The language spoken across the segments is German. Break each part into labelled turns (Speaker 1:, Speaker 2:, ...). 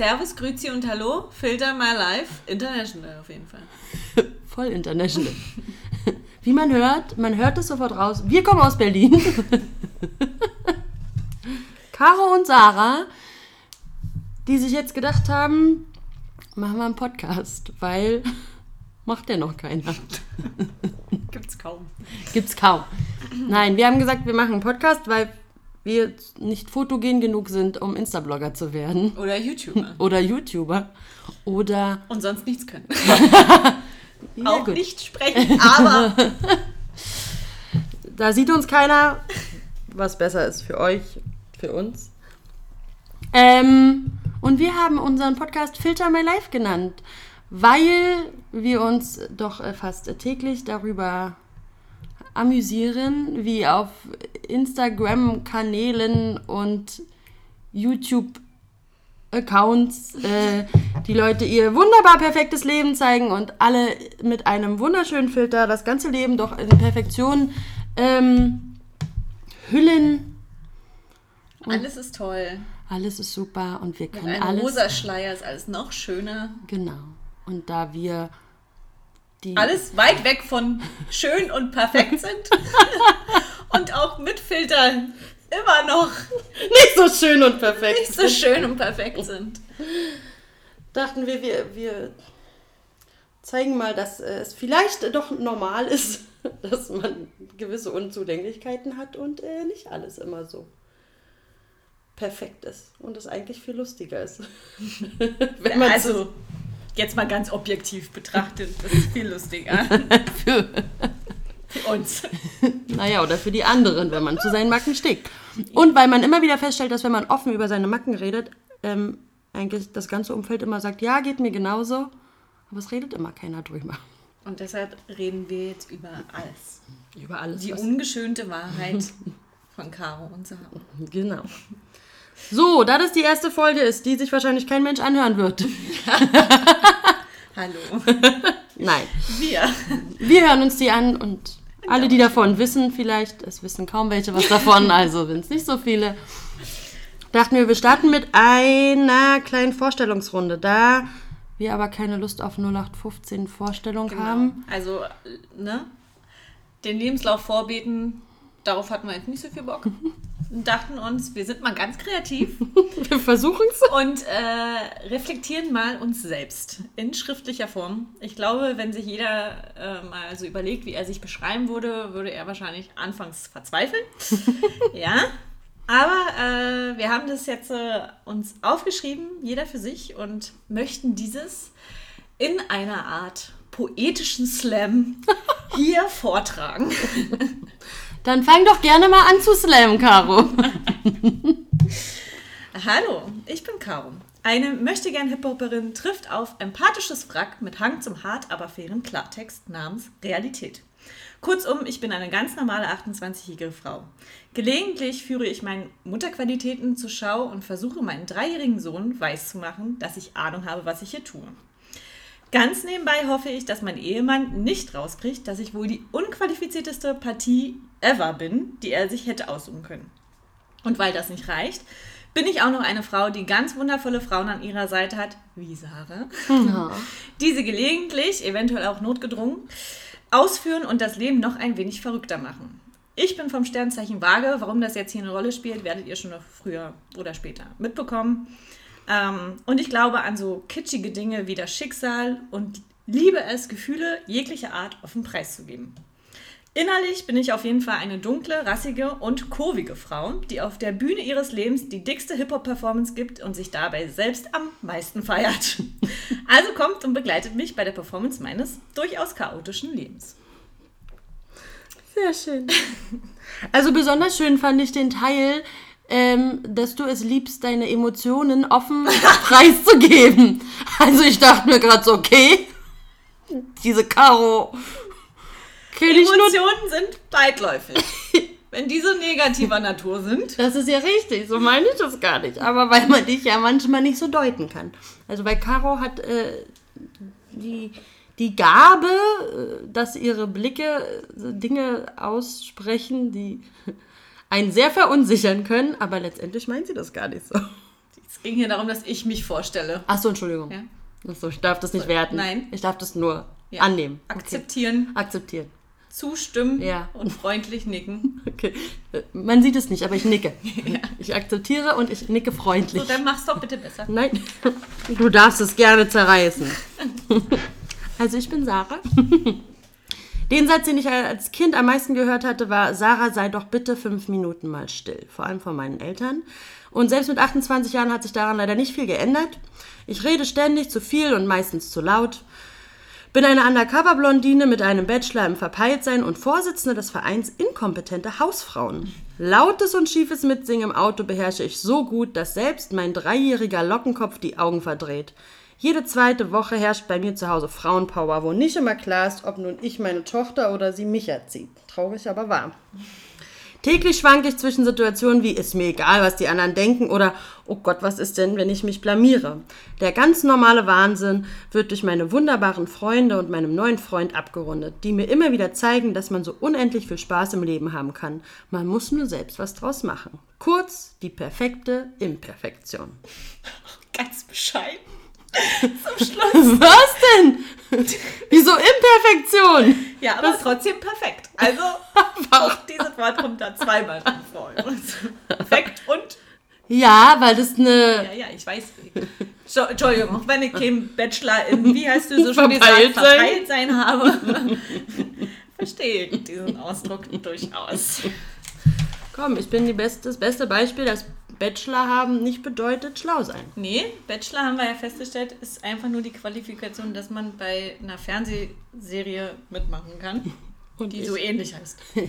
Speaker 1: Servus, Grüezi und Hallo, Filter My Life, International auf jeden Fall.
Speaker 2: Voll international. Wie man hört, man hört es sofort raus. Wir kommen aus Berlin. Caro und Sarah, die sich jetzt gedacht haben, machen wir einen Podcast, weil macht ja noch keiner.
Speaker 1: Gibt's kaum.
Speaker 2: Gibt's kaum. Nein, wir haben gesagt, wir machen einen Podcast, weil wir nicht fotogen genug sind, um Insta-Blogger zu werden.
Speaker 1: Oder YouTuber.
Speaker 2: Oder YouTuber. Oder.
Speaker 1: Und sonst nichts können. Ja, Auch gut. nicht sprechen, aber.
Speaker 2: da sieht uns keiner, was besser ist für euch, für uns. Ähm, und wir haben unseren Podcast Filter My Life genannt, weil wir uns doch fast täglich darüber amüsieren, wie auf Instagram-Kanälen und YouTube-Accounts äh, die Leute ihr wunderbar perfektes Leben zeigen und alle mit einem wunderschönen Filter das ganze Leben doch in Perfektion ähm, hüllen.
Speaker 1: Und alles ist toll.
Speaker 2: Alles ist super und wir können
Speaker 1: Mit
Speaker 2: alles.
Speaker 1: rosa Schleier ist alles noch schöner.
Speaker 2: Genau. Und da wir die
Speaker 1: alles weit weg von schön und perfekt sind und auch mit Filtern immer noch
Speaker 2: nicht so schön und perfekt
Speaker 1: nicht so schön und perfekt sind.
Speaker 2: Dachten wir, wir, wir zeigen mal, dass es vielleicht doch normal ist, dass man gewisse Unzulänglichkeiten hat und äh, nicht alles immer so perfekt ist und es eigentlich viel lustiger ist.
Speaker 1: Wenn man also jetzt mal ganz objektiv betrachtet, das ist viel lustiger.
Speaker 2: für,
Speaker 1: für uns.
Speaker 2: Naja, oder für die anderen, wenn man zu seinen Macken steht. Und weil man immer wieder feststellt, dass wenn man offen über seine Macken redet, ähm, eigentlich das ganze Umfeld immer sagt, ja, geht mir genauso, aber es redet immer keiner drüber.
Speaker 1: Und deshalb reden wir jetzt über alles.
Speaker 2: Über alles.
Speaker 1: Die ungeschönte Wahrheit von Caro und Sarah.
Speaker 2: Genau. So, da das die erste Folge ist, die sich wahrscheinlich kein Mensch anhören wird.
Speaker 1: Hallo.
Speaker 2: Nein.
Speaker 1: Wir.
Speaker 2: Wir hören uns die an und alle, die davon wissen, vielleicht, es wissen kaum welche was davon, also sind es nicht so viele, dachten wir, wir starten mit einer kleinen Vorstellungsrunde. Da wir aber keine Lust auf 0815 Vorstellung
Speaker 1: Genau.
Speaker 2: haben.
Speaker 1: Also, ne? Den Lebenslauf vorbeten, darauf hatten wir jetzt nicht so viel Bock. Und dachten uns, wir sind mal ganz kreativ
Speaker 2: Wir versuchen es.
Speaker 1: und äh, reflektieren mal uns selbst in schriftlicher Form. Ich glaube, wenn sich jeder äh, mal so überlegt, wie er sich beschreiben würde, würde er wahrscheinlich anfangs verzweifeln. ja. Aber äh, wir haben das jetzt äh, uns aufgeschrieben, jeder für sich, und möchten dieses in einer Art poetischen Slam hier vortragen.
Speaker 2: Dann fang doch gerne mal an zu slammen, Caro.
Speaker 1: Hallo, ich bin Caro. Eine möchtegern Hip-Hopperin trifft auf empathisches Wrack mit Hang zum hart, aber fairen Klartext namens Realität. Kurzum, ich bin eine ganz normale 28-jährige Frau. Gelegentlich führe ich meine Mutterqualitäten zur Schau und versuche meinen dreijährigen Sohn weiszumachen, dass ich Ahnung habe, was ich hier tue. Ganz nebenbei hoffe ich, dass mein Ehemann nicht rauskriegt, dass ich wohl die unqualifizierteste Partie ever bin, die er sich hätte aussuchen können. Und weil das nicht reicht, bin ich auch noch eine Frau, die ganz wundervolle Frauen an ihrer Seite hat, wie Sarah, die sie gelegentlich, eventuell auch notgedrungen, ausführen und das Leben noch ein wenig verrückter machen. Ich bin vom Sternzeichen Waage. Warum das jetzt hier eine Rolle spielt, werdet ihr schon noch früher oder später mitbekommen. Ähm, und ich glaube an so kitschige Dinge wie das Schicksal und liebe es, Gefühle jeglicher Art auf den Preis zu geben. Innerlich bin ich auf jeden Fall eine dunkle, rassige und kurvige Frau, die auf der Bühne ihres Lebens die dickste Hip-Hop-Performance gibt und sich dabei selbst am meisten feiert. Also kommt und begleitet mich bei der Performance meines durchaus chaotischen Lebens.
Speaker 2: Sehr schön. Also besonders schön fand ich den Teil, ähm, dass du es liebst, deine Emotionen offen preiszugeben. Also ich dachte mir gerade so, okay, diese Caro kenn.
Speaker 1: Emotionen sind beidläufig. Wenn diese negativer Natur sind.
Speaker 2: Das ist ja richtig, so meine ich das gar nicht. Aber weil man dich ja manchmal nicht so deuten kann. Also weil Caro hat äh, die, die Gabe, äh, dass ihre Blicke äh, Dinge aussprechen, die einen sehr verunsichern können, aber letztendlich meint sie das gar nicht so.
Speaker 1: Es ging hier darum, dass ich mich vorstelle.
Speaker 2: Achso, Entschuldigung.
Speaker 1: Ja.
Speaker 2: Achso, ich darf das nicht werten.
Speaker 1: nein.
Speaker 2: Ich darf das nur
Speaker 1: Ja.
Speaker 2: annehmen.
Speaker 1: Akzeptieren,
Speaker 2: Okay. Akzeptieren.
Speaker 1: Zustimmen
Speaker 2: Ja.
Speaker 1: und freundlich nicken.
Speaker 2: Okay. Man sieht es nicht, aber ich nicke. Ich akzeptiere und ich nicke freundlich.
Speaker 1: So, dann mach's doch bitte besser.
Speaker 2: Nein, du darfst es gerne zerreißen. Also ich bin Sarah. Den Satz, den ich als Kind am meisten gehört hatte, war, Sarah, sei doch bitte fünf Minuten mal still. Vor allem von meinen Eltern. Und selbst mit 28 Jahren hat sich daran leider nicht viel geändert. Ich rede ständig zu viel und meistens zu laut. Bin eine Undercover-Blondine mit einem Bachelor im Verpeiltsein und Vorsitzende des Vereins Inkompetente Hausfrauen. Lautes und schiefes Mitsingen im Auto beherrsche ich so gut, dass selbst mein dreijähriger Lockenkopf die Augen verdreht. Jede zweite Woche herrscht bei mir zu Hause Frauenpower, wo nicht immer klar ist, ob nun ich meine Tochter oder sie mich erzieht. Traurig, aber wahr. Täglich schwanke ich zwischen Situationen wie ist mir egal, was die anderen denken oder oh Gott, was ist denn, wenn ich mich blamiere? Der ganz normale Wahnsinn wird durch meine wunderbaren Freunde und meinem neuen Freund abgerundet, die mir immer wieder zeigen, dass man so unendlich viel Spaß im Leben haben kann. Man muss nur selbst was draus machen. Kurz, die perfekte Imperfektion.
Speaker 1: Ganz bescheiden. Zum Schluss.
Speaker 2: Was denn? Wieso Imperfektion?
Speaker 1: Ja, aber trotzdem perfekt. Also, auch dieses Wort kommt da zweimal drin vor. Perfekt und,
Speaker 2: Ja, weil das eine
Speaker 1: ja, ja, ich weiß. So, Entschuldigung, auch wenn ich keinen Bachelor in, wie heißt du so gesagt,
Speaker 2: Verpeilt sein.
Speaker 1: verpeilt sein habe, verstehe ich diesen Ausdruck durchaus.
Speaker 2: Komm, ich bin die beste, das beste Beispiel, dass Bachelor haben nicht bedeutet schlau sein.
Speaker 1: Nee, Bachelor haben wir ja festgestellt, ist einfach nur die Qualifikation, dass man bei einer Fernsehserie mitmachen kann,
Speaker 2: Und
Speaker 1: die
Speaker 2: ich-
Speaker 1: so ähnlich heißt.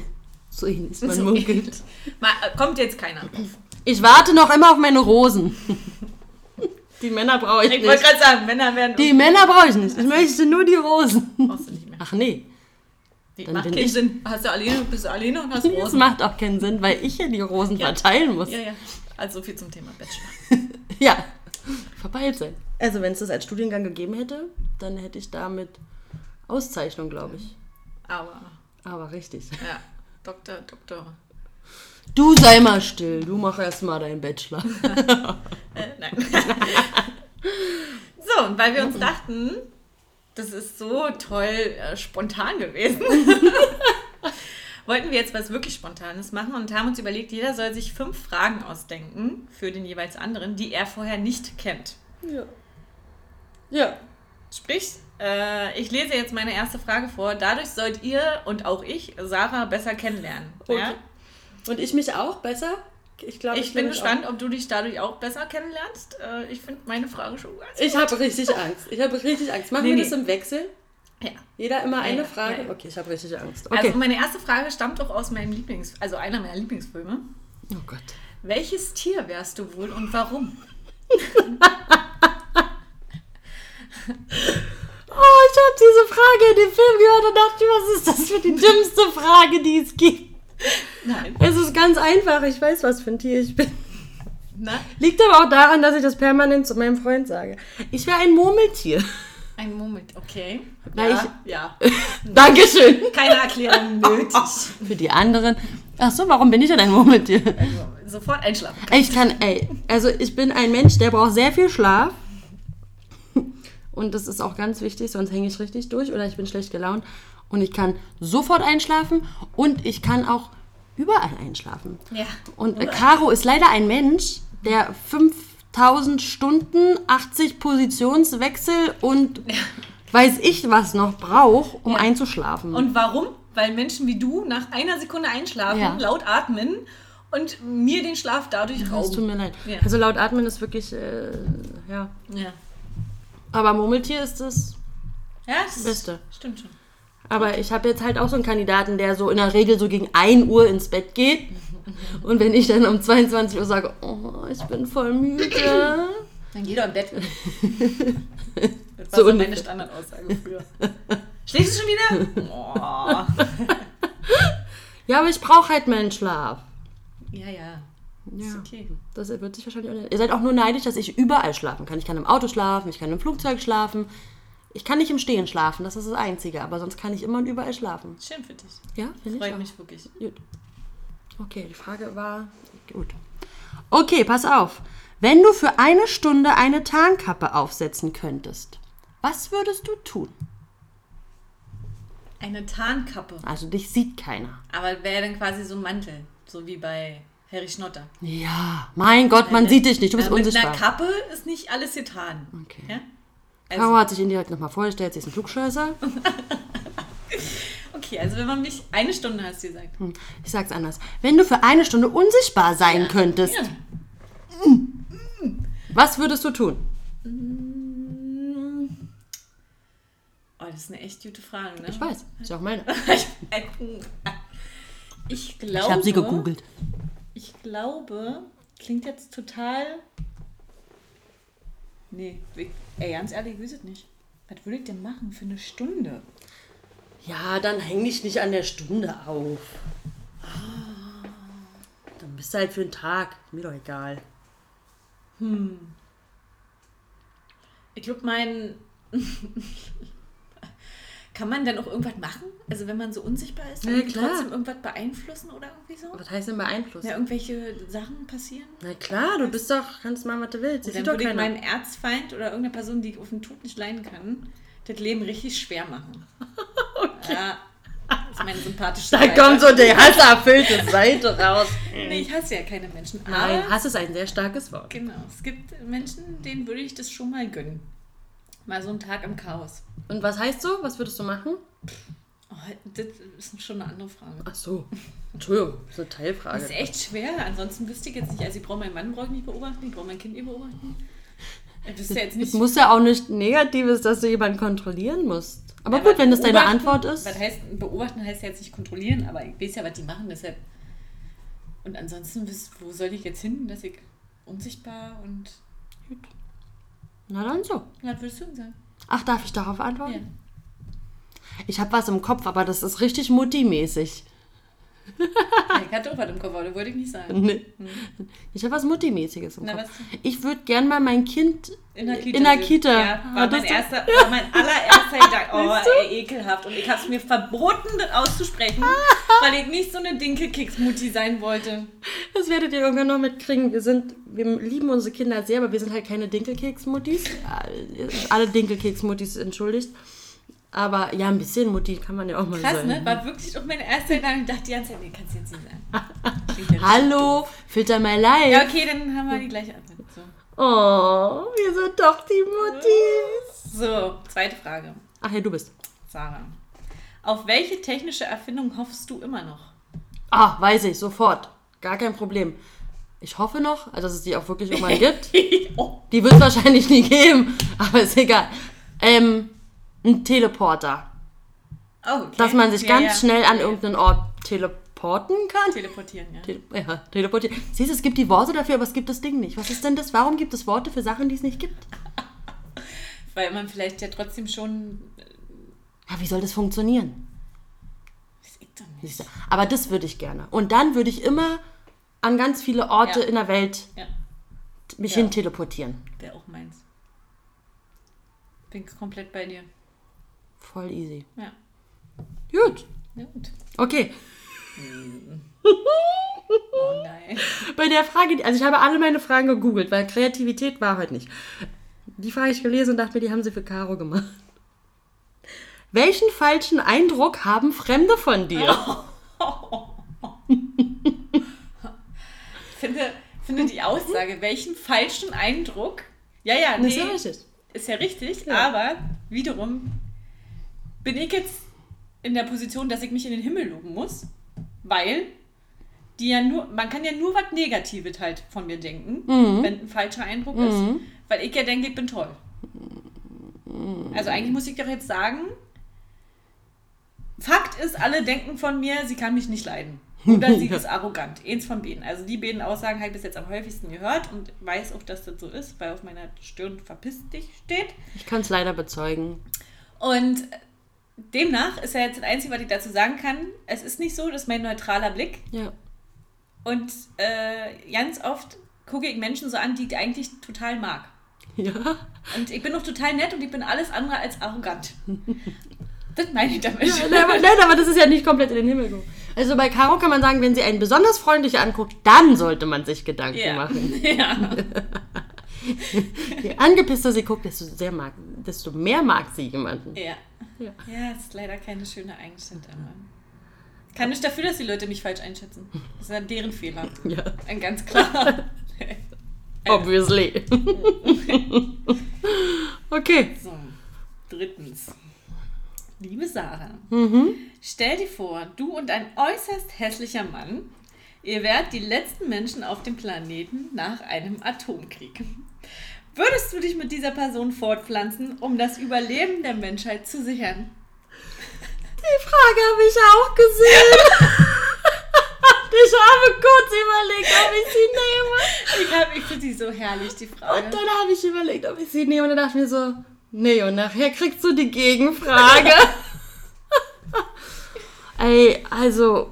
Speaker 2: So ähnlich, man
Speaker 1: So
Speaker 2: munkelt.
Speaker 1: Mal, äh, kommt jetzt keiner drauf.
Speaker 2: Ich warte noch immer auf meine Rosen. Die Männer brauche ich
Speaker 1: Ich wollte
Speaker 2: nicht.
Speaker 1: gerade sagen, Männer werden.
Speaker 2: Die Männer brauche ich nicht. Ich möchte nur die Rosen.
Speaker 1: brauchst du nicht mehr.
Speaker 2: Ach nee,
Speaker 1: Die
Speaker 2: Dann
Speaker 1: macht keinen
Speaker 2: ich-
Speaker 1: Sinn. Hast du alleine, bist du alleine und hast
Speaker 2: das
Speaker 1: Rosen.
Speaker 2: macht auch keinen Sinn, weil ich ja die Rosen
Speaker 1: Ja.
Speaker 2: verteilen muss.
Speaker 1: Ja, ja. Also so viel zum Thema Bachelor.
Speaker 2: Ja, verpeilt sein. Also wenn es das als Studiengang gegeben hätte, dann hätte ich damit Auszeichnung, glaube ich.
Speaker 1: Aber,
Speaker 2: Aber richtig.
Speaker 1: ja, Doktor, Doktor.
Speaker 2: Du sei mal still, du mach erst mal deinen Bachelor.
Speaker 1: Äh, nein. so, und weil wir uns dachten, das ist so toll äh, spontan gewesen, wollten wir jetzt was wirklich Spontanes machen und haben uns überlegt, jeder soll sich fünf Fragen ausdenken für den jeweils anderen, die er vorher nicht kennt.
Speaker 2: Ja. Ja.
Speaker 1: Sprich, äh, ich lese jetzt meine erste Frage vor. Dadurch sollt ihr und auch ich Sarah besser kennenlernen.
Speaker 2: Okay.
Speaker 1: Ja?
Speaker 2: Und ich mich auch besser? Ich glaube,
Speaker 1: Ich bin gespannt, ob du dich dadurch auch besser kennenlernst. Äh, ich finde meine Frage schon ganz
Speaker 2: Ich habe richtig Angst. Ich habe richtig Angst. Machen
Speaker 1: Nee,
Speaker 2: wir
Speaker 1: nee.
Speaker 2: das im Wechsel?
Speaker 1: Ja.
Speaker 2: Jeder immer eine
Speaker 1: ja,
Speaker 2: Frage?
Speaker 1: ja.
Speaker 2: Okay, ich habe richtig Angst. Okay.
Speaker 1: Also meine erste Frage stammt doch aus meinem Lieblings, also einer meiner Lieblingsfilme.
Speaker 2: oh Gott.
Speaker 1: Welches Tier wärst du wohl und warum?
Speaker 2: Oh, ich habe diese Frage in dem Film gehört und dachte, was ist das für die dümmste Frage, die es gibt?
Speaker 1: Nein.
Speaker 2: Es ist ganz einfach. Ich weiß, was für ein Tier ich bin.
Speaker 1: Na,
Speaker 2: Liegt aber auch daran, dass ich das permanent zu meinem Freund sage. Ich wäre ein Murmeltier.
Speaker 1: Ein Moment, okay.
Speaker 2: Weil
Speaker 1: ja, ja.
Speaker 2: Dankeschön.
Speaker 1: Keine Erklärung nötig.
Speaker 2: Für die anderen. Ach so, warum bin ich denn ein Murmeltier?
Speaker 1: Sofort einschlafen.
Speaker 2: Ich kann, ey, also ich bin ein Mensch, der braucht sehr viel Schlaf. Und das ist auch ganz wichtig, sonst hänge ich richtig durch oder ich bin schlecht gelaunt. Und ich kann sofort einschlafen und ich kann auch überall einschlafen.
Speaker 1: Ja.
Speaker 2: Und äh, Caro ist leider ein Mensch, der 5000 Stunden, 80 Positionswechsel und weiß ich was noch braucht, um
Speaker 1: Ja.
Speaker 2: einzuschlafen.
Speaker 1: Und warum? Weil Menschen wie du nach einer Sekunde einschlafen,
Speaker 2: Ja.
Speaker 1: laut atmen und mir den Schlaf dadurch
Speaker 2: es tut
Speaker 1: rauben.
Speaker 2: mir leid.
Speaker 1: Ja.
Speaker 2: Also laut atmen ist wirklich, äh, ja.
Speaker 1: Ja.
Speaker 2: Aber Murmeltier ist das
Speaker 1: Ja, das
Speaker 2: Beste.
Speaker 1: Stimmt schon.
Speaker 2: Aber ich habe jetzt halt auch so einen Kandidaten, der so in der Regel so gegen 1 Uhr ins Bett geht. Und wenn ich dann um 22 Uhr sage, oh, ich bin voll müde.
Speaker 1: Dann geh doch im Bett. Das war
Speaker 2: So
Speaker 1: meine. Standardaussage früher. Schläfst du schon wieder? Oh.
Speaker 2: Ja, aber ich brauche halt meinen Schlaf.
Speaker 1: Ja, ja. Ist
Speaker 2: Ja.
Speaker 1: okay.
Speaker 2: Das wird sich wahrscheinlich auch nicht. Ihr seid auch nur neidisch, dass ich überall schlafen kann. Ich kann im Auto schlafen, ich kann im Flugzeug schlafen. Ich kann nicht im Stehen schlafen, das ist das Einzige. Aber sonst kann ich immer und überall schlafen.
Speaker 1: Schön für dich.
Speaker 2: Ja, finde ich
Speaker 1: Freut mich wirklich.
Speaker 2: Gut. Okay, die Frage war gut. Okay, pass auf. Wenn du für eine Stunde eine Tarnkappe aufsetzen könntest, was würdest du tun?
Speaker 1: Eine Tarnkappe.
Speaker 2: Also dich sieht keiner.
Speaker 1: Aber wäre dann quasi so ein Mantel. So wie bei Harry Schnotter.
Speaker 2: Ja, mein Gott, man sieht dich nicht, du bist
Speaker 1: Ja, mit
Speaker 2: unsichtbar.
Speaker 1: einer Kappe ist nicht alles getan.
Speaker 2: Okay.
Speaker 1: Ja?
Speaker 2: Caro
Speaker 1: Also,
Speaker 2: hat sich indirekt nochmal vorgestellt, sie ist ein Klugscheißer.
Speaker 1: okay, also wenn man mich eine Stunde hast du gesagt.
Speaker 2: Hm, Ich sag's anders. Wenn du für eine Stunde unsichtbar sein könntest,
Speaker 1: Ja.
Speaker 2: was würdest du tun?
Speaker 1: Oh, das ist eine echt gute Frage, ne?
Speaker 2: Ich weiß, ist auch meine.
Speaker 1: Ich glaube.
Speaker 2: Ich habe sie gegoogelt.
Speaker 1: Ich glaube, klingt jetzt total. Nee, ich- ey, ganz ehrlich, ich weiß es nicht. Was würde ich denn machen für eine Stunde?
Speaker 2: Ja, dann häng dich nicht an der Stunde auf. Dann bist du halt für einen Tag. Mir doch egal.
Speaker 1: Ich glaube, mein. Kann man dann auch irgendwas machen? Also, wenn man so unsichtbar ist,
Speaker 2: Ja,
Speaker 1: irgendwie
Speaker 2: klar.
Speaker 1: trotzdem irgendwas beeinflussen oder irgendwie so?
Speaker 2: Was heißt denn beeinflussen?
Speaker 1: Ja, irgendwelche Sachen passieren?
Speaker 2: Na klar, du bist doch, kannst machen, was du willst. Das
Speaker 1: Dann würde ich meinen Erzfeind oder irgendeine Person, die ich auf den Tod nicht leiden kann, das Leben richtig schwer machen. Ja, das ist meine sympathische
Speaker 2: Da
Speaker 1: Seite.
Speaker 2: kommt so die hasserfüllte Seite raus.
Speaker 1: Nee, ich hasse ja keine Menschen. Aber
Speaker 2: Nein, Hass ist ein sehr starkes Wort.
Speaker 1: genau, es gibt Menschen, denen würde ich das schon mal gönnen. Mal so einen Tag im Chaos.
Speaker 2: Und was heißt so? Was würdest du machen?
Speaker 1: Oh, das ist schon eine andere Frage.
Speaker 2: Ach so. Entschuldigung, das ist eine
Speaker 1: Das
Speaker 2: Teilfrage.
Speaker 1: ist echt schwer. Ansonsten wüsste ich jetzt nicht. Also ich brauche meinen Mann brauche ich nicht beobachten, ich brauche mein Kind nicht beobachten. Ich wüsste jetzt
Speaker 2: Es
Speaker 1: nicht.
Speaker 2: muss ja auch nicht Negatives, dass du jemanden kontrollieren musst. Aber
Speaker 1: Ja,
Speaker 2: gut, wenn das deine Antwort ist.
Speaker 1: Was heißt, beobachten heißt ja jetzt nicht kontrollieren, aber ich weiß ja, was die machen, deshalb. Und ansonsten, wo soll ich jetzt hin, dass ich unsichtbar und.
Speaker 2: Na dann so.
Speaker 1: Was würdest du denn sagen?
Speaker 2: Ach, darf ich darauf
Speaker 1: Ja.
Speaker 2: antworten? Ich habe was im Kopf, aber das ist richtig Mutti-mäßig.
Speaker 1: Ich hatte auch was im das wollte ich nicht sagen.
Speaker 2: Nee. Ich habe was Mutti-mäßiges im
Speaker 1: Na,
Speaker 2: Kopf.
Speaker 1: was?
Speaker 2: Ich würde gern mal mein Kind
Speaker 1: In der Kita.
Speaker 2: In der. Kita.
Speaker 1: Ja, war
Speaker 2: Hattest
Speaker 1: mein, erster, war mein allererster Gedanke. Oh, ey, ekelhaft. Und ich habe es mir verboten, das auszusprechen, weil ich nicht so eine Dinkelkeks-Mutti sein wollte.
Speaker 2: Das werdet ihr irgendwann noch mitkriegen. Wir sind, wir lieben unsere Kinder sehr, aber wir sind halt keine Dinkelkeks-Muttis. Alle Dinkelkeks-Muttis entschuldigt. Aber ja, ein bisschen Mutti kann man ja auch mal
Speaker 1: Krass,
Speaker 2: sein.
Speaker 1: ne? War wirklich auch meine erste Gedanke. Ich dachte die ganze Zeit, nee, kannst du jetzt nicht sagen. Ja
Speaker 2: Hallo, filter my life.
Speaker 1: Ja, okay, dann haben wir die gleiche Antwort. So.
Speaker 2: Oh, wir sind doch die Muttis.
Speaker 1: so, zweite Frage.
Speaker 2: Ach ja, du bist.
Speaker 1: Sarah. Auf welche technische Erfindung hoffst du immer noch?
Speaker 2: Ah, weiß ich, sofort. Gar kein Problem. Ich hoffe noch, also dass es die auch wirklich irgendwann gibt.
Speaker 1: oh,
Speaker 2: Die wird es wahrscheinlich nie geben, aber ist egal. Ähm, ein Teleporter.
Speaker 1: oh, okay.
Speaker 2: Dass man sich
Speaker 1: Ja,
Speaker 2: ganz
Speaker 1: ja.
Speaker 2: schnell an irgendeinen Ort teleporten kann.
Speaker 1: Teleportieren, ja.
Speaker 2: Tele ja, teleportieren. Siehst du, es gibt die Worte dafür, aber es gibt das Ding nicht. Was ist denn das? Warum gibt es Worte für Sachen, die es nicht gibt?
Speaker 1: Weil man vielleicht ja trotzdem schon.
Speaker 2: Ja, wie soll das funktionieren?
Speaker 1: Weiß ich doch nicht.
Speaker 2: Aber das würde ich gerne. Und dann würde ich immer an ganz viele Orte
Speaker 1: Ja.
Speaker 2: in der Welt mich hin teleportieren.
Speaker 1: wäre auch meins. Bin komplett bei dir.
Speaker 2: Voll easy.
Speaker 1: Ja.
Speaker 2: Gut.
Speaker 1: Gut.
Speaker 2: Okay.
Speaker 1: Oh nein.
Speaker 2: Bei der Frage, also ich habe alle meine Fragen gegoogelt, weil Kreativität war heute nicht. Die Frage ich gelesen und dachte mir, die haben sie für Caro gemacht. Welchen falschen Eindruck haben Fremde von dir?
Speaker 1: finde, finde die Aussage, welchen falschen Eindruck. Ja, ja,
Speaker 2: Das ist
Speaker 1: nee,
Speaker 2: ja richtig.
Speaker 1: ist ja richtig,
Speaker 2: Ja.
Speaker 1: aber wiederum bin ich jetzt in der Position, dass ich mich in den Himmel loben muss, weil die ja nur, man kann ja nur was Negatives halt von mir denken,
Speaker 2: Mhm.
Speaker 1: wenn ein falscher Eindruck ist, weil ich ja denke, ich bin toll. Also eigentlich muss ich doch jetzt sagen, Fakt ist, alle denken von mir, sie kann mich nicht leiden. Oder sie ist arrogant. Eins von beiden. Also die beiden Aussagen habe ich bis jetzt am häufigsten gehört und weiß auch, dass das so ist, weil auf meiner Stirn verpiss dich steht.
Speaker 2: Ich kann es leider bezeugen.
Speaker 1: Und demnach ist ja jetzt das Einzige, was ich dazu sagen kann, es ist nicht so, das ist mein neutraler Blick.
Speaker 2: Ja.
Speaker 1: Und äh, ganz oft gucke ich Menschen so an, die ich eigentlich total mag.
Speaker 2: Ja.
Speaker 1: Und ich bin auch total nett und ich bin alles andere als arrogant. Das meine ich damit.
Speaker 2: Nein, aber, nein, aber das ist ja nicht komplett in den Himmel gehoben. Also bei Caro kann man sagen, wenn sie einen besonders freundlich anguckt, dann sollte man sich Gedanken
Speaker 1: Ja.
Speaker 2: machen.
Speaker 1: ja.
Speaker 2: Je angepisster sie guckt, desto, sehr mag, desto mehr mag sie jemanden.
Speaker 1: Ja.
Speaker 2: Ja.
Speaker 1: Ja, es ist leider keine schöne Eigenschaft. Ich kann nicht dafür, dass die Leute mich falsch einschätzen. Das ist ja deren Fehler.
Speaker 2: Ja,
Speaker 1: Ein ganz klar.
Speaker 2: obviously. okay.
Speaker 1: so, drittens. Liebe Sarah,
Speaker 2: Mhm.
Speaker 1: stell dir vor, du und ein äußerst hässlicher Mann, ihr wärt die letzten Menschen auf dem Planeten nach einem Atomkrieg. Würdest du dich mit dieser Person fortpflanzen, um das Überleben der Menschheit zu sichern?
Speaker 2: Die Frage habe ich auch gesehen. ich habe kurz überlegt, ob ich sie nehme.
Speaker 1: Ich, hab- ich finde die so herrlich, die Frage.
Speaker 2: Und dann habe ich überlegt, ob ich sie nehme. Und dann dachte ich mir so, nee, und nachher kriegst du die Gegenfrage. Ey, also,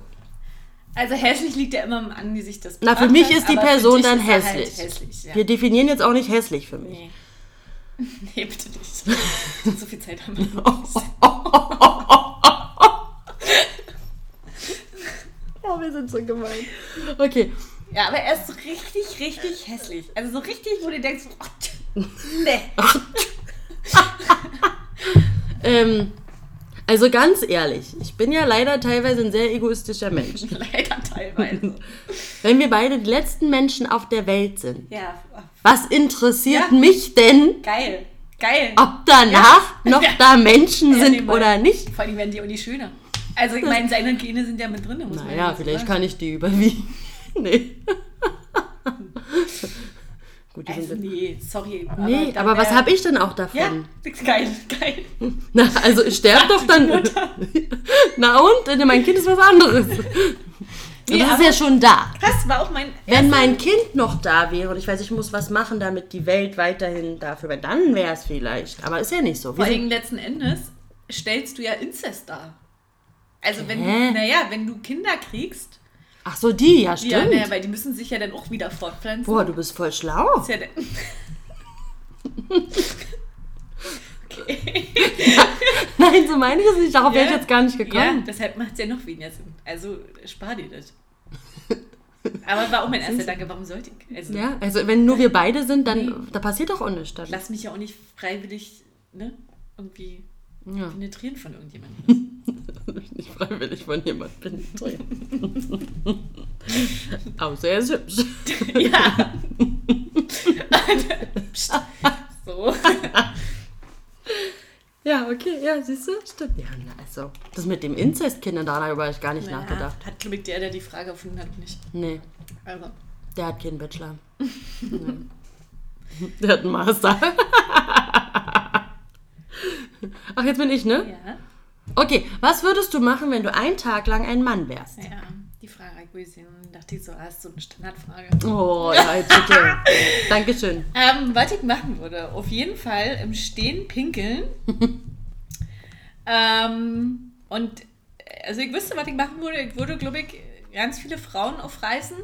Speaker 1: Also hässlich liegt ja immer am Angesicht des
Speaker 2: na, für mich ist die Person dann
Speaker 1: er
Speaker 2: hässlich.
Speaker 1: Halt hässlich ja.
Speaker 2: Wir definieren jetzt auch nicht hässlich für mich.
Speaker 1: nee. nee, bitte nicht. so viel Zeit haben wir nicht.
Speaker 2: Oh, wir sind so gemein. Okay.
Speaker 1: Ja, aber er ist so richtig, richtig hässlich. Also so richtig, wo du denkst, oh, tch, nee.
Speaker 2: Ähm, also ganz ehrlich, ich bin ja leider teilweise ein sehr egoistischer Mensch.
Speaker 1: Leider teilweise.
Speaker 2: Wenn wir beide die letzten Menschen auf der Welt sind,
Speaker 1: Ja,
Speaker 2: was interessiert
Speaker 1: Ja.
Speaker 2: mich denn,
Speaker 1: geil. Geil.
Speaker 2: ob danach noch
Speaker 1: Ja.
Speaker 2: da Menschen sind
Speaker 1: nee,
Speaker 2: oder nicht?
Speaker 1: Vor allem werden die auch nicht schöner. Also ich meine, seine Gene sind ja mit drin. Muss man
Speaker 2: Naja, vielleicht
Speaker 1: sagen.
Speaker 2: kann ich die überwiegen. nee. Gut, die
Speaker 1: Also
Speaker 2: sind
Speaker 1: nee, sorry.
Speaker 2: Nee, aber was habe ich denn auch davon?
Speaker 1: Ja, geil, geil.
Speaker 2: Na, also ich sterbe doch dann. Na und? Mein Kind ist was anderes.
Speaker 1: Nee,
Speaker 2: das ist ja schon da.
Speaker 1: Das war auch mein
Speaker 2: Wenn mein Kind noch da wäre und ich weiß, ich muss was machen, damit die Welt weiterhin dafür wäre, dann wäre es vielleicht. Aber ist ja nicht so.
Speaker 1: Vor allem letzten Endes stellst du ja Inzest dar. Also wenn, naja, wenn du Kinder kriegst,
Speaker 2: ach so, die, ja,
Speaker 1: ja,
Speaker 2: stimmt.
Speaker 1: naja, weil die müssen sich ja dann auch wieder fortpflanzen.
Speaker 2: Boah, du bist voll schlau.
Speaker 1: Ist ja dann- okay.
Speaker 2: Nein, so meine ich es nicht. Darauf wäre ich
Speaker 1: Ja.
Speaker 2: jetzt gar nicht
Speaker 1: Ja,
Speaker 2: gekommen.
Speaker 1: deshalb macht es ja noch weniger Sinn. Also spar dir das. Aber war auch mein erster Gedanke, warum sollte ich? Also
Speaker 2: Ja, also wenn nur wir beide sind, dann
Speaker 1: Nee.
Speaker 2: da passiert doch auch nichts. Dann.
Speaker 1: lass mich ja auch nicht freiwillig ne, irgendwie
Speaker 2: Ja.
Speaker 1: penetrieren von irgendjemandem.
Speaker 2: nicht freiwillig von jemand penetrieren. Außer er ist hübsch.
Speaker 1: ja. So.
Speaker 2: Ja, okay, ja, siehst du? Stimmt. Ja, na, also, das mit dem Inzestkindern, darüber habe ich gar nicht nachgedacht.
Speaker 1: Ja, hat, glaube ich, der, der die Frage erfunden hat, nicht.
Speaker 2: Nee,
Speaker 1: Also.
Speaker 2: der hat keinen Bachelor. Nee. Der hat einen Master. Ach, jetzt bin ich, ne?
Speaker 1: Ja.
Speaker 2: Okay, was würdest du machen, wenn du einen Tag lang ein Mann wärst?
Speaker 1: Ja, die Frage habe ich dachte ich so, ah, ist so eine Standardfrage.
Speaker 2: Oh, ja, bitte. Dankeschön.
Speaker 1: Ähm, was ich machen würde, auf jeden Fall im Stehen pinkeln. ähm, und also ich wüsste, was ich machen würde. Ich würde, glaube ich, ganz viele Frauen aufreißen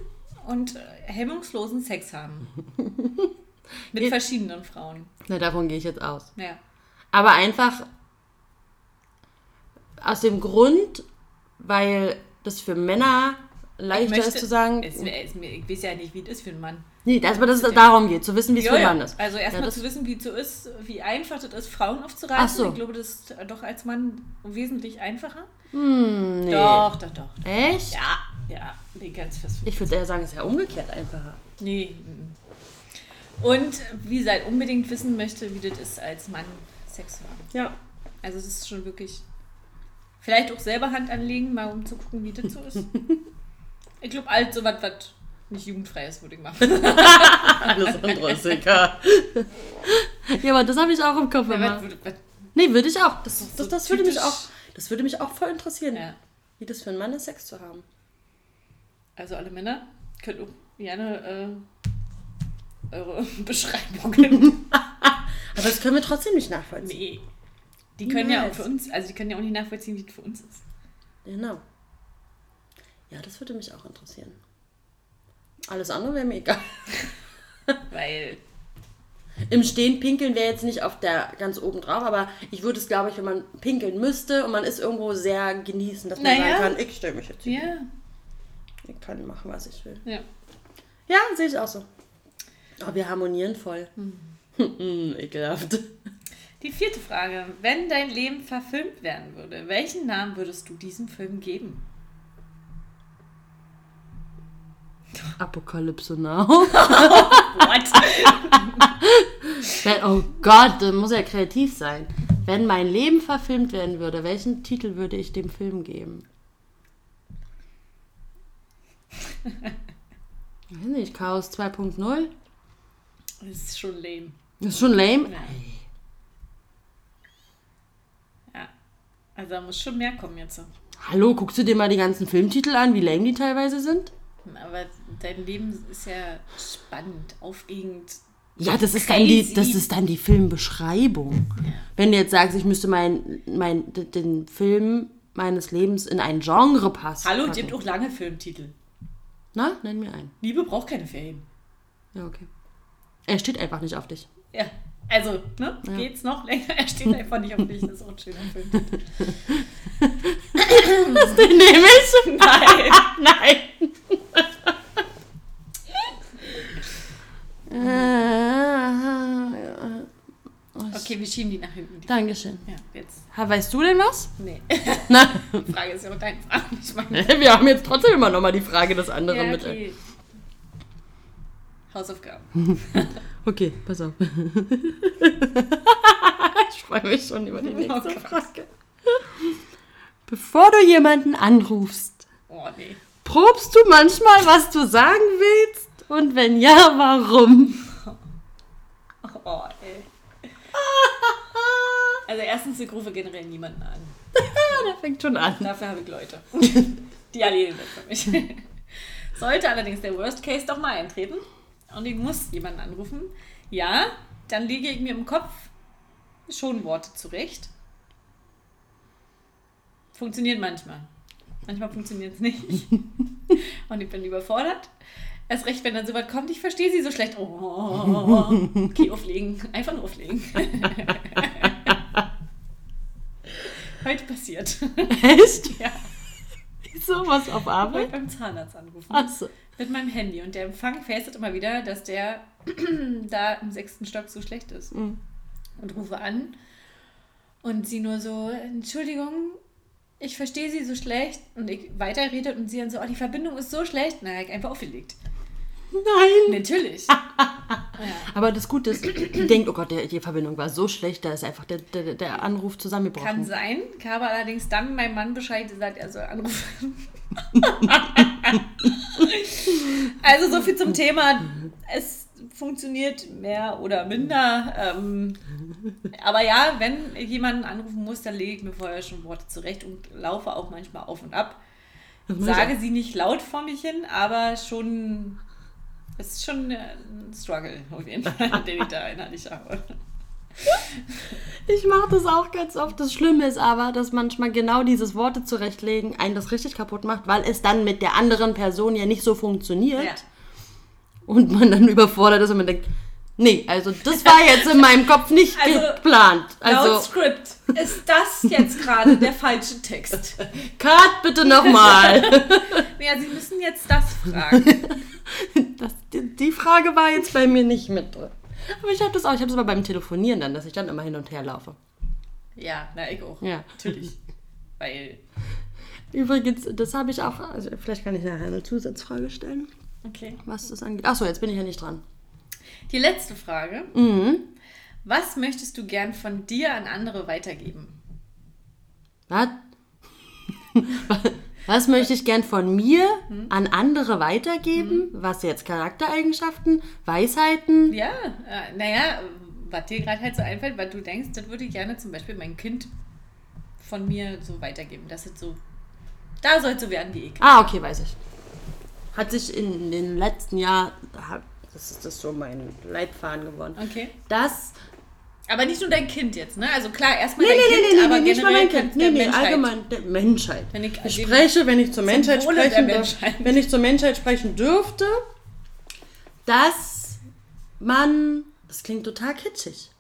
Speaker 1: und äh, hemmungslosen Sex haben. Mit verschiedenen Frauen.
Speaker 2: Na, davon gehe ich jetzt aus.
Speaker 1: Ja.
Speaker 2: Aber einfach aus dem Grund, weil das für Männer leichter ist zu sagen,
Speaker 1: Es, es, ich weiß ja nicht, wie das ist für einen Mann.
Speaker 2: nee, aber dass es darum geht, zu wissen, wie es für einen. Mann ist.
Speaker 1: Also erstmal
Speaker 2: Ja,
Speaker 1: zu wissen, wie es so ist, wie einfach das ist, Frauen aufzureißen.
Speaker 2: Ach so.
Speaker 1: Ich glaube, das ist doch als Mann wesentlich einfacher.
Speaker 2: Hm, nee.
Speaker 1: Doch, doch, doch.
Speaker 2: Echt?
Speaker 1: Ja, ja, nee, ganz fest.
Speaker 2: Ich würde eher sagen, es ist ja umgekehrt einfacher.
Speaker 1: Nee. mm. Und wie gesagt, unbedingt wissen möchte, wie das ist, als Mann Sex zu haben.
Speaker 2: Ja.
Speaker 1: Also es ist schon wirklich. Vielleicht auch selber Hand anlegen, mal um zu gucken, wie das so ist. Ich glaube, alt so was, was nicht jugendfrei ist, würde ich machen.
Speaker 2: Alles andere ist egal. ja, aber das habe ich auch im Kopf
Speaker 1: Ja, was was-
Speaker 2: Nee, würde ich auch. Das,
Speaker 1: So
Speaker 2: das, das, würde mich auch. das würde mich auch voll interessieren,
Speaker 1: Ja.
Speaker 2: wie das für einen Mann ist, Sex zu haben.
Speaker 1: Also alle Männer könnt auch gerne äh, eure Beschreibungen.
Speaker 2: Aber das können wir trotzdem nicht nachvollziehen.
Speaker 1: nee. Die können ja auch
Speaker 2: Niemals.
Speaker 1: für uns, also die können ja auch nicht nachvollziehen, wie es für uns ist.
Speaker 2: Genau. Ja, das würde mich auch interessieren. Alles andere wäre mir egal.
Speaker 1: Weil,
Speaker 2: Im Stehen pinkeln wäre jetzt nicht auf der ganz oben drauf, aber ich würde es, glaube ich, wenn man pinkeln müsste und man ist irgendwo sehr genießen, dass man
Speaker 1: Naja.
Speaker 2: sagen kann, ich stelle mich jetzt hier.
Speaker 1: ja,
Speaker 2: Ich kann machen, was ich will.
Speaker 1: ja.
Speaker 2: Ja, sehe ich auch so. Oh, wir harmonieren voll. Hm. Ekelhaft.
Speaker 1: Die vierte Frage. Wenn dein Leben verfilmt werden würde, welchen Namen würdest du diesem Film geben?
Speaker 2: Apokalypse Now.
Speaker 1: What?
Speaker 2: Wenn, oh Gott, das muss ja kreativ sein. Wenn mein Leben verfilmt werden würde, welchen Titel würde ich dem Film geben? Ich weiß nicht, Chaos 2.0?
Speaker 1: das ist schon lame.
Speaker 2: Das ist schon lame.
Speaker 1: Ja. ja. Also da muss schon mehr kommen jetzt.
Speaker 2: Hallo, guckst du dir mal die ganzen Filmtitel an, wie lame die teilweise sind?
Speaker 1: Aber dein Leben ist ja spannend, aufregend.
Speaker 2: Ja, das ist, dann die, das ist dann die Filmbeschreibung. Wenn du jetzt sagst, ich müsste mein, mein, den Film meines Lebens in ein Genre passen.
Speaker 1: Hallo, die
Speaker 2: packen.
Speaker 1: gibt auch lange Filmtitel.
Speaker 2: Na, nenn mir einen.
Speaker 1: Liebe braucht keine Ferien.
Speaker 2: Ja, okay. Er steht einfach nicht auf dich.
Speaker 1: Ja. Also, ne? Geht's noch länger? Er steht einfach nicht auf dich. Das ist auch ein schöner Filmtitel.
Speaker 2: Den nehme ich.
Speaker 1: Nein.
Speaker 2: Nein. Äh,
Speaker 1: Okay, wir schieben die nach hinten.
Speaker 2: Dankeschön.
Speaker 1: Ja, jetzt.
Speaker 2: Ha, Weißt du denn was?
Speaker 1: Nee.
Speaker 2: Na,
Speaker 1: Die Frage ist ja auch deine Frage, nicht meine.
Speaker 2: wir haben jetzt trotzdem immer noch mal die Frage des anderen
Speaker 1: Ja,
Speaker 2: mit.
Speaker 1: okay. Hausaufgaben.
Speaker 2: Okay, pass auf. ich freue mich schon über die nächste
Speaker 1: Oh.
Speaker 2: Frage. Bevor du jemanden anrufst,
Speaker 1: Oh, nee.
Speaker 2: probst du manchmal, was du sagen willst? Und wenn ja, warum?
Speaker 1: Oh, ey. Also erstens, ich rufe generell niemanden an.
Speaker 2: Der fängt schon an.
Speaker 1: Dafür habe ich Leute. Die erledigen das für mich. Sollte allerdings der Worst Case doch mal eintreten und ich muss jemanden anrufen, ja, dann lege ich mir im Kopf schon Worte zurecht. Funktioniert manchmal. Manchmal funktioniert es nicht. Und ich bin überfordert. Erst recht, wenn dann so was kommt, ich verstehe sie so schlecht. Oh, okay, auflegen. Einfach nur auflegen. Heute passiert.
Speaker 2: Echt?
Speaker 1: Ja.
Speaker 2: So was auf Arbeit?
Speaker 1: beim Zahnarzt anrufen.
Speaker 2: Achso.
Speaker 1: Mit meinem Handy. Und der Empfang fästet immer wieder, dass der da im sechsten Stock so schlecht ist.
Speaker 2: Mhm.
Speaker 1: Und rufe an. Und sie nur so, Entschuldigung, ich verstehe sie so schlecht. Und ich weiterredet und sie dann so, oh, die Verbindung ist so schlecht. Na, ich einfach aufgelegt.
Speaker 2: Nein.
Speaker 1: Natürlich.
Speaker 2: Aber das Gute ist, die denkt, oh Gott, der, die Verbindung war so schlecht, da ist einfach der, der, der Anruf
Speaker 1: Kann
Speaker 2: zusammengebrochen.
Speaker 1: sein. Ich habe allerdings dann meinem Mann Bescheid gesagt, er soll anrufen. also so viel zum Thema. Es funktioniert mehr oder minder. Ähm, aber ja, wenn jemanden anrufen muss, dann lege ich mir vorher schon Worte zurecht und laufe auch manchmal auf und ab. Sage sie nicht laut vor mich hin, aber schon. Es ist schon ein Struggle auf jeden Fall, den ich da innerlich habe.
Speaker 2: Ich mache das auch ganz oft. Das Schlimme ist aber, dass manchmal genau dieses Worte zurechtlegen einen das richtig kaputt macht, weil es dann mit der anderen Person ja nicht so funktioniert.
Speaker 1: Ja.
Speaker 2: Und man dann überfordert ist und man denkt, nee, also das war jetzt in meinem Kopf nicht
Speaker 1: Also,
Speaker 2: geplant.
Speaker 1: Laut
Speaker 2: Also,
Speaker 1: Skript ist das jetzt gerade der falsche Text.
Speaker 2: Cut bitte nochmal.
Speaker 1: Ja, Sie müssen jetzt das fragen.
Speaker 2: Das, die, die Frage war jetzt bei mir nicht mit drin. Aber ich habe das auch, ich habe es aber beim Telefonieren dann, dass ich dann immer hin und her laufe.
Speaker 1: Ja, na, ich auch.
Speaker 2: Ja.
Speaker 1: Natürlich. Weil,
Speaker 2: Übrigens, das habe ich auch, also vielleicht kann ich nachher eine Zusatzfrage stellen,
Speaker 1: okay.
Speaker 2: was das angeht. Achso, jetzt bin ich ja nicht dran.
Speaker 1: Die letzte Frage.
Speaker 2: Mhm.
Speaker 1: Was möchtest du gern von dir an andere weitergeben?
Speaker 2: Was? Was möchte ich gern von mir
Speaker 1: Hm?
Speaker 2: an andere weitergeben? Was jetzt Charaktereigenschaften, Weisheiten?
Speaker 1: Ja, äh, naja, was dir gerade halt so einfällt, was du denkst, das würde ich gerne zum Beispiel mein Kind von mir so weitergeben. Das ist so, da soll es so werden wie ich.
Speaker 2: Ah, okay, weiß ich. Hat sich in den letzten Jahren, das ist das so mein Leitfaden geworden.
Speaker 1: Okay.
Speaker 2: Das
Speaker 1: Aber nicht nur dein Kind jetzt, ne? Also klar, erstmal
Speaker 2: Nee,
Speaker 1: dein
Speaker 2: nee,
Speaker 1: Kind,
Speaker 2: nee,
Speaker 1: aber
Speaker 2: nee, nicht
Speaker 1: generell
Speaker 2: mein Kind. Nee, nee,
Speaker 1: Menschheit.
Speaker 2: allgemein der Menschheit.
Speaker 1: Wenn ich-
Speaker 2: ich spreche, wenn ich zur Menschheit sprechen
Speaker 1: Menschheit.
Speaker 2: wenn ich zur Menschheit sprechen dürfte, dass man, das klingt total kitschig.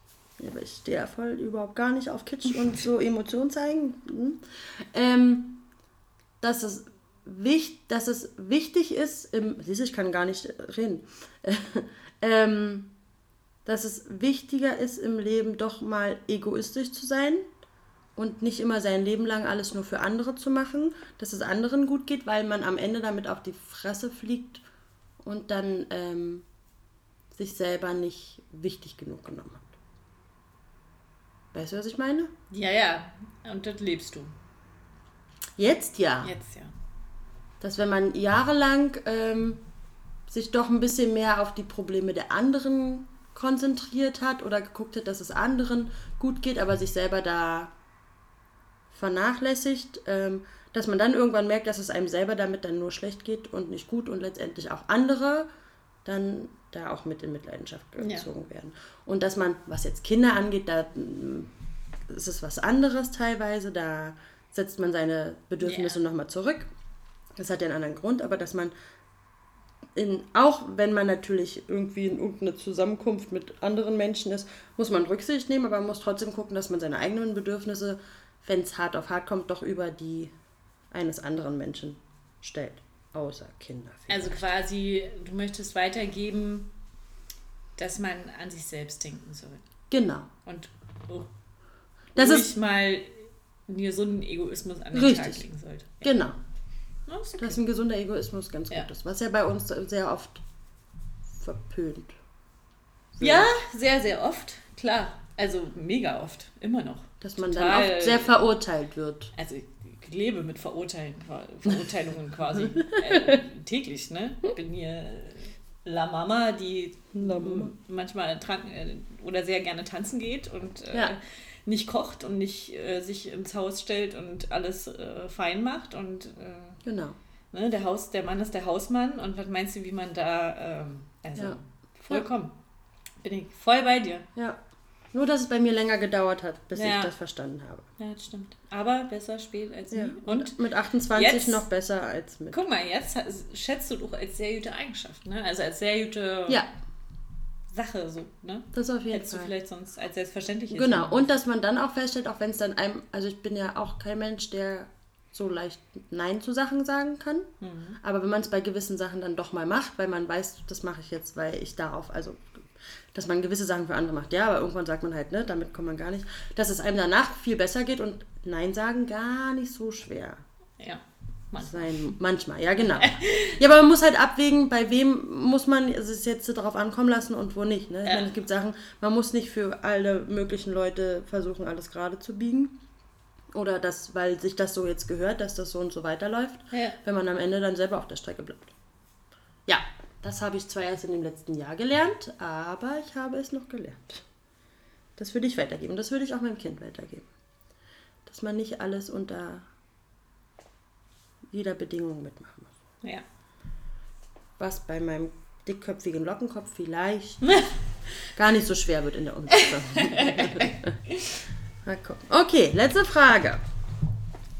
Speaker 2: Aber ich stehe ja voll überhaupt gar nicht auf Kitsch und so Emotionen zeigen. Hm. Ähm, dass es, wichtig, dass es wichtig ist, im, siehst du, ich kann gar nicht reden, ähm, dass es wichtiger ist im Leben doch mal egoistisch zu sein und nicht immer sein Leben lang alles nur für andere zu machen, dass es anderen gut geht, weil man am Ende damit auf die Fresse fliegt und dann ähm, sich selber nicht wichtig genug genommen hat. Weißt du, was ich meine?
Speaker 1: Ja, ja. Und das lebst du.
Speaker 2: Jetzt ja.
Speaker 1: Jetzt ja.
Speaker 2: Dass wenn man jahrelang ähm, sich doch ein bisschen mehr auf die Probleme der anderen konzentriert hat oder geguckt hat, dass es anderen gut geht, aber sich selber da vernachlässigt, ähm, dass man dann irgendwann merkt, dass es einem selber damit dann nur schlecht geht und nicht gut und letztendlich auch andere dann da auch mit in Mitleidenschaft gezogen ja. werden. Und dass man, was jetzt Kinder angeht, da mm, ist es was anderes teilweise, da setzt man seine Bedürfnisse yeah. nochmal zurück. Das hat ja einen anderen Grund, aber dass man in, auch wenn man natürlich irgendwie in irgendeine Zusammenkunft mit anderen Menschen ist, muss man Rücksicht nehmen, aber man muss trotzdem gucken, dass man seine eigenen Bedürfnisse, wenn es hart auf hart kommt, doch über die eines anderen Menschen stellt. Außer Kinder.
Speaker 1: Vielleicht. Also quasi, du möchtest weitergeben, dass man an sich selbst denken soll.
Speaker 2: Genau.
Speaker 1: Und oh, das ist mal einen Egoismus an den richtig. Tag legen sollte.
Speaker 2: Ja. Genau. Das okay. Dass ein gesunder Egoismus ganz ja. gut ist, was ja bei uns sehr oft verpönt. wird.
Speaker 1: Ja, sehr, sehr oft, klar. Also mega oft, immer noch.
Speaker 2: Dass man Total, dann oft sehr verurteilt wird.
Speaker 1: Also ich lebe mit Verurteilen, Verurteilungen quasi äh, täglich, ne? Ich bin hier La Mama, die La Mama. manchmal äh, oder sehr gerne tanzen geht und äh, ja. nicht kocht und nicht äh, sich ins Haus stellt und alles äh, fein macht und äh,
Speaker 2: genau.
Speaker 1: Ne, der Haus, der Mann ist der Hausmann und was meinst du, wie man da ähm, also ja. vollkommen ja. bin ich voll bei dir.
Speaker 2: Ja. Nur, dass es bei mir länger gedauert hat, bis ja. ich das verstanden habe.
Speaker 1: Ja, das stimmt. Aber besser spät als nie.
Speaker 2: Und mit 28 jetzt, noch besser als mit.
Speaker 1: Guck mal, jetzt schätzt du doch als sehr gute Eigenschaft, ne? Also als sehr gute
Speaker 2: ja.
Speaker 1: Sache, so, ne?
Speaker 2: Das auf jeden
Speaker 1: Hättest
Speaker 2: Fall.
Speaker 1: du vielleicht sonst als selbstverständlich
Speaker 2: Genau. Und dass man dann auch feststellt, auch wenn es dann einem, also ich bin ja auch kein Mensch, der so leicht Nein zu Sachen sagen kann. Mhm. Aber wenn man es bei gewissen Sachen dann doch mal macht, weil man weiß, das mache ich jetzt, weil ich darauf, also dass man gewisse Sachen für andere macht. Ja, aber irgendwann sagt man halt, ne, damit kommt man gar nicht. Dass es einem danach viel besser geht und Nein sagen gar nicht so schwer.
Speaker 1: Ja.
Speaker 2: Manchmal. Sein, manchmal, ja, genau. ja, aber man muss halt abwägen, bei wem muss man es jetzt darauf ankommen lassen und wo nicht. Ne? Ich ja. meine, es gibt Sachen, man muss nicht für alle möglichen Leute versuchen, alles gerade zu biegen. Oder das, weil sich das so jetzt gehört, dass das so und so weiterläuft,
Speaker 1: ja.
Speaker 2: wenn man am Ende dann selber auf der Strecke bleibt. Ja, das habe ich zwar erst in dem letzten Jahr gelernt, aber ich habe es noch gelernt. Das würde ich weitergeben. Das würde ich auch meinem Kind weitergeben. Dass man nicht alles unter jeder Bedingung mitmachen
Speaker 1: muss. Ja.
Speaker 2: Was bei meinem dickköpfigen Lockenkopf vielleicht gar nicht so schwer wird in der Umsetzung. Mal gucken. Okay, letzte Frage.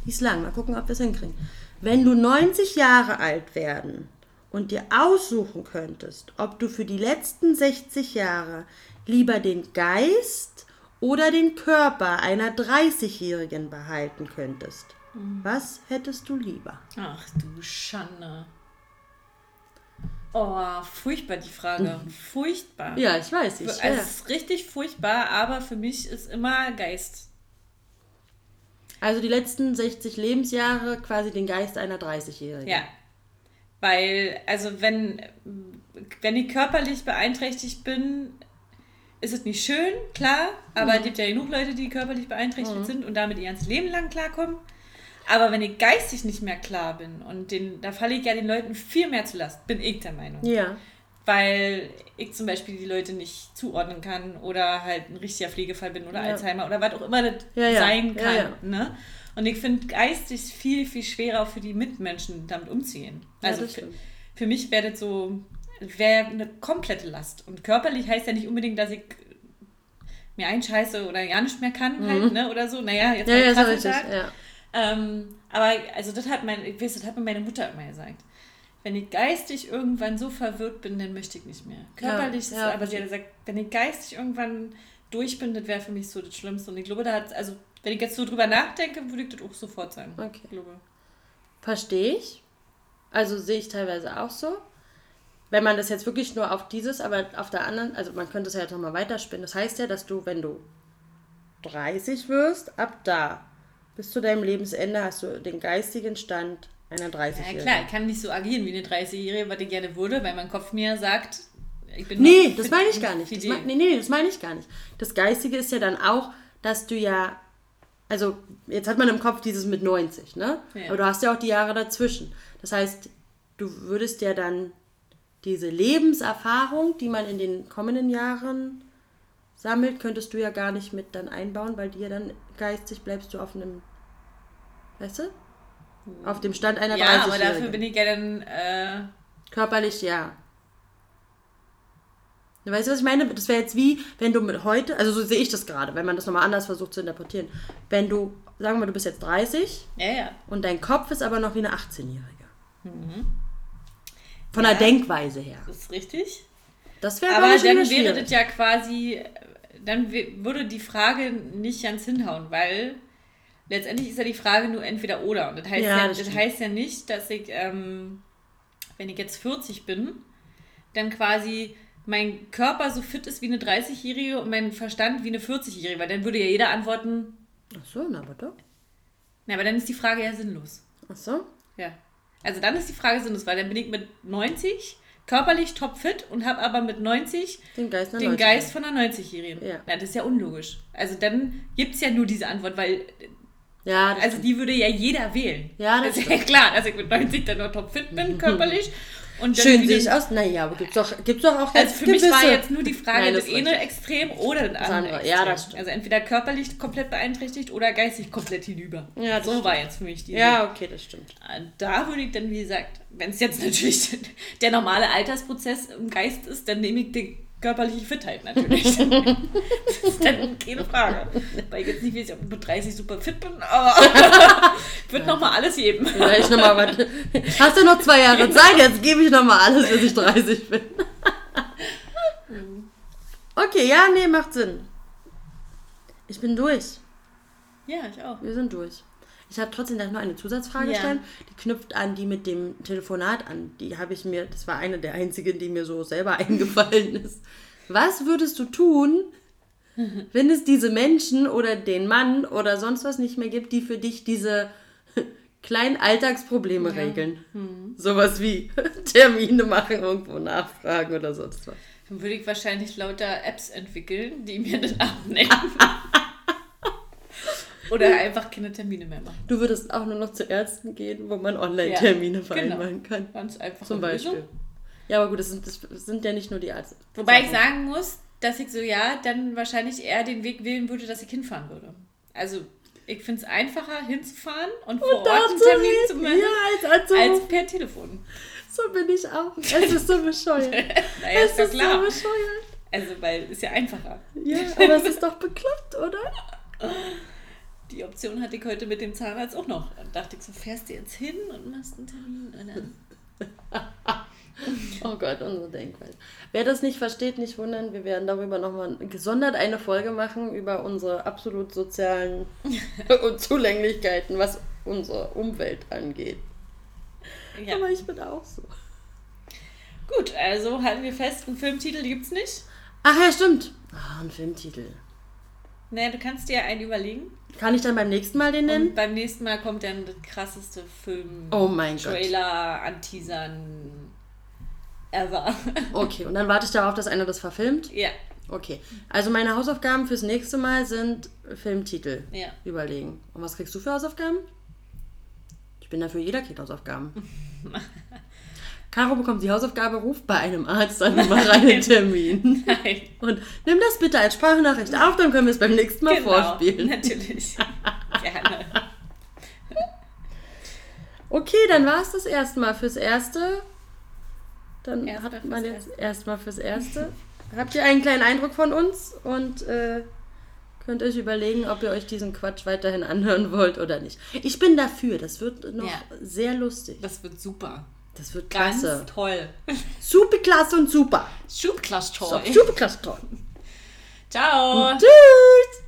Speaker 2: Die ist lang. Mal gucken, ob wir es hinkriegen. Wenn du 90 Jahre alt werden und dir aussuchen könntest, ob du für die letzten 60 Jahre lieber den Geist oder den Körper einer 30-Jährigen behalten könntest, mhm. was hättest du lieber?
Speaker 1: Ach du Schande. Oh, furchtbar die Frage. Furchtbar.
Speaker 2: Ja, ich weiß. Ich,
Speaker 1: also, es ist richtig furchtbar, aber für mich ist immer Geist.
Speaker 2: Also die letzten 60 Lebensjahre quasi den Geist einer 30-Jährigen.
Speaker 1: Ja, weil, also wenn, wenn ich körperlich beeinträchtigt bin, ist es nicht schön, klar, aber mhm. es gibt ja genug Leute, die körperlich beeinträchtigt mhm. sind und damit ihr ganzes Leben lang klarkommen. Aber wenn ich geistig nicht mehr klar bin und den, da falle ich ja den Leuten viel mehr zu Last, bin ich der Meinung.
Speaker 2: Ja.
Speaker 1: Weil ich zum Beispiel die Leute nicht zuordnen kann oder halt ein richtiger Pflegefall bin oder ja. Alzheimer oder was auch immer das ja, sein kann. Ne? Und ich finde geistig viel, viel schwerer für die Mitmenschen damit umzugehen. Also ja, für, für, mich wäre das so, wäre eine komplette Last. Und körperlich heißt ja nicht unbedingt, dass ich mir einscheiße oder gar nicht mehr kann, mhm. halt, ne? Oder so. Naja, jetzt ja,
Speaker 2: ja, so richtig, ja.
Speaker 1: Ähm, aber also das hat mein, ich weiß, das hat mir meine Mutter immer gesagt. Wenn ich geistig irgendwann so verwirrt bin, dann möchte ich nicht mehr. Körperlich ja, ja, aber sie hat gesagt, wenn ich geistig irgendwann durch bin, das wäre für mich so das Schlimmste. Und ich glaube, da hat, also wenn ich jetzt so drüber nachdenke, würde ich das auch sofort sagen.
Speaker 2: Okay. Verstehe ich. Also sehe ich teilweise auch so. wenn man das jetzt wirklich nur auf dieses, aber auf der anderen, also man könnte es ja jetzt nochmal weiterspinnen. Das heißt ja, dass du, wenn du 30 wirst, ab da bis zu deinem Lebensende hast du den geistigen Stand einer 30-Jährigen.
Speaker 1: Ja klar, ich kann nicht so agieren wie eine 30-Jährige, was ich gerne würde, weil mein Kopf mir sagt, ich bin
Speaker 2: Nee, das meine ich gar nicht. Das mein, nee, nee, das meine ich gar nicht. Das Geistige ist ja dann auch, dass du ja, also jetzt hat man im Kopf dieses mit 90, ne?
Speaker 1: Ja.
Speaker 2: Aber du hast ja auch die Jahre dazwischen. Das heißt, du würdest ja dann diese Lebenserfahrung, die man in den kommenden Jahren sammelt, könntest du ja gar nicht mit dann einbauen, weil dir dann geistig bleibst du auf einem, weißt du? Auf dem Stand einer
Speaker 1: Ja, aber
Speaker 2: 30-Jährigen.
Speaker 1: dafür bin ich ja dann, äh,
Speaker 2: Körperlich, ja. Weißt du, was ich meine? Das wäre jetzt wie, wenn du mit heute, also so sehe ich das gerade, wenn man das nochmal anders versucht zu interpretieren. Wenn du, sagen wir mal, du bist jetzt 30
Speaker 1: ja, ja.
Speaker 2: und dein Kopf ist aber noch wie eine 18-Jährige. Von der Denkweise her.
Speaker 1: Das ist richtig.
Speaker 2: Das wäre
Speaker 1: Aber dann wäre das ja quasi, dann würde die Frage nicht ganz hinhauen, weil letztendlich ist ja die Frage nur entweder oder. Und das heißt
Speaker 2: Ja,
Speaker 1: ja,
Speaker 2: das
Speaker 1: das heißt ja nicht, dass ich, ähm, wenn ich jetzt 40 bin, dann quasi mein Körper so fit ist wie eine 30-Jährige und mein Verstand wie eine 40-Jährige, weil dann würde ja jeder antworten,
Speaker 2: Ach so, na aber doch.
Speaker 1: na, aber dann ist die Frage ja sinnlos.
Speaker 2: Ach so.
Speaker 1: Ja. Also dann ist die Frage sinnlos, weil dann bin ich mit 90 körperlich topfit und habe aber mit 90
Speaker 2: Den Geist
Speaker 1: den
Speaker 2: 90.
Speaker 1: Geist von einer 90-Jährigen.
Speaker 2: Ja.
Speaker 1: das ist ja unlogisch. Also dann gibt es ja nur diese Antwort, weil
Speaker 2: Ja,
Speaker 1: also die würde ja jeder wählen.
Speaker 2: Ja, das
Speaker 1: das ist ja klar, dass ich mit 90 dann noch topfit bin, körperlich. Und dann
Speaker 2: Schön sehe ich aus. Naja, aber gibt's doch, gibt's doch auch
Speaker 1: Also
Speaker 2: jetzt
Speaker 1: für mich war
Speaker 2: gewisse-
Speaker 1: jetzt nur die Frage,
Speaker 2: Nein,
Speaker 1: das
Speaker 2: das
Speaker 1: eine. Extrem oder das andere. Extrem.
Speaker 2: Ja, das stimmt.
Speaker 1: Also entweder körperlich komplett beeinträchtigt oder geistig komplett hinüber.
Speaker 2: Ja, das
Speaker 1: so
Speaker 2: stimmt.
Speaker 1: war jetzt für mich die
Speaker 2: Ja, okay, das stimmt.
Speaker 1: Da würde ich dann, wie gesagt, wenn es jetzt natürlich der normale Altersprozess im Geist ist, dann nehme ich die körperliche Fitheit natürlich. das ist dann keine Frage. Weil ich jetzt nicht weiß, ob ich mit 30 super fit bin, aber ich würde nochmal alles geben.
Speaker 2: Vielleicht noch mal was. Hast du noch zwei Jahre Zeit? Jetzt gebe ich noch mal alles, bis ich 30 bin. Okay, ja, nee, macht Sinn. Ich bin durch.
Speaker 1: Ja, ich auch.
Speaker 2: Wir sind durch. Ich habe trotzdem gleich noch eine Zusatzfrage
Speaker 1: Ja.
Speaker 2: stellen. Die knüpft an die mit dem Telefonat an. Die habe ich mir, das war eine der einzigen, die mir so selber eingefallen ist. Was würdest du tun, wenn es diese Menschen oder den Mann oder sonst was nicht mehr gibt, die für dich diese kleinen Alltagsprobleme regeln?
Speaker 1: Hm.
Speaker 2: Sowas wie Termine machen, irgendwo nachfragen oder sonst was.
Speaker 1: Dann würde ich wahrscheinlich lauter Apps entwickeln, die mir das abnehmen. Oder einfach keine Termine mehr machen.
Speaker 2: Du würdest auch nur noch zu Ärzten gehen, wo man Online-Termine
Speaker 1: Ja,
Speaker 2: vereinbaren kann.
Speaker 1: Ganz einfach.
Speaker 2: Zum Beispiel. Ja, aber gut, das sind, das sind ja nicht nur die Ärzte.
Speaker 1: Wobei ich sagen muss, dass ich so, ja, dann wahrscheinlich eher den Weg wählen würde, dass ich hinfahren würde. Also, ich finde es einfacher, hinzufahren und vor Ort einen Termin zu machen,
Speaker 2: Ja, als, als,
Speaker 1: als per Telefon.
Speaker 2: so bin ich auch. Es ist so bescheuert.
Speaker 1: Naja,
Speaker 2: es
Speaker 1: ist
Speaker 2: ist
Speaker 1: klar.
Speaker 2: so bescheuert.
Speaker 1: Also, weil ist ja einfacher.
Speaker 2: Ja, aber es ist doch bekloppt, oder?
Speaker 1: Die Option hatte ich heute mit dem Zahnarzt auch noch. Dann dachte ich so, fährst du jetzt hin und machst einen Termin? Und
Speaker 2: Oh Gott, unsere Denkweise. Wer das nicht versteht, nicht wundern, wir werden darüber nochmal gesondert eine Folge machen über unsere absolut sozialen Zulänglichkeiten, was unsere Umwelt angeht.
Speaker 1: ja.
Speaker 2: Aber ich bin auch so.
Speaker 1: Gut, also halten wir fest, einen Filmtitel gibt's nicht.
Speaker 2: Ach ja, stimmt. Ah, ein Filmtitel.
Speaker 1: Naja, du kannst dir einen überlegen.
Speaker 2: Kann ich dann beim nächsten Mal den nennen?
Speaker 1: Und beim nächsten Mal kommt dann das krasseste Film.
Speaker 2: Oh mein Gott.
Speaker 1: Trailer, Anteasern, ever.
Speaker 2: Okay, und dann warte ich darauf, dass einer das verfilmt.
Speaker 1: ja,
Speaker 2: Okay. Also meine Hausaufgaben fürs nächste Mal sind Filmtitel
Speaker 1: ja.
Speaker 2: überlegen. Und was kriegst du für Hausaufgaben? Ich bin dafür jeder kriegt Hausaufgaben. Caro bekommt die Hausaufgabe, ruft bei einem Arzt an und macht einen Termin.
Speaker 1: Nein.
Speaker 2: Und nimm das bitte als Sprachnachricht auf, dann können wir es beim nächsten Mal
Speaker 1: Genau,
Speaker 2: vorspielen.
Speaker 1: natürlich. Gerne.
Speaker 2: Okay, dann war es das erstmal fürs Erste. Dann
Speaker 1: Erstmal
Speaker 2: hat man jetzt
Speaker 1: Erste.
Speaker 2: erstmal fürs Erste. Habt ihr einen kleinen Eindruck von uns und äh, könnt euch überlegen, ob ihr euch diesen Quatsch weiterhin anhören wollt oder nicht. Ich bin dafür, das wird noch
Speaker 1: Ja.
Speaker 2: sehr lustig.
Speaker 1: Das wird super.
Speaker 2: Das wird
Speaker 1: Ganz
Speaker 2: klasse.
Speaker 1: toll.
Speaker 2: Super klasse und super.
Speaker 1: Schubklasse
Speaker 2: So,
Speaker 1: toll.
Speaker 2: super klasse toll.
Speaker 1: Ciao.
Speaker 2: Tschüss.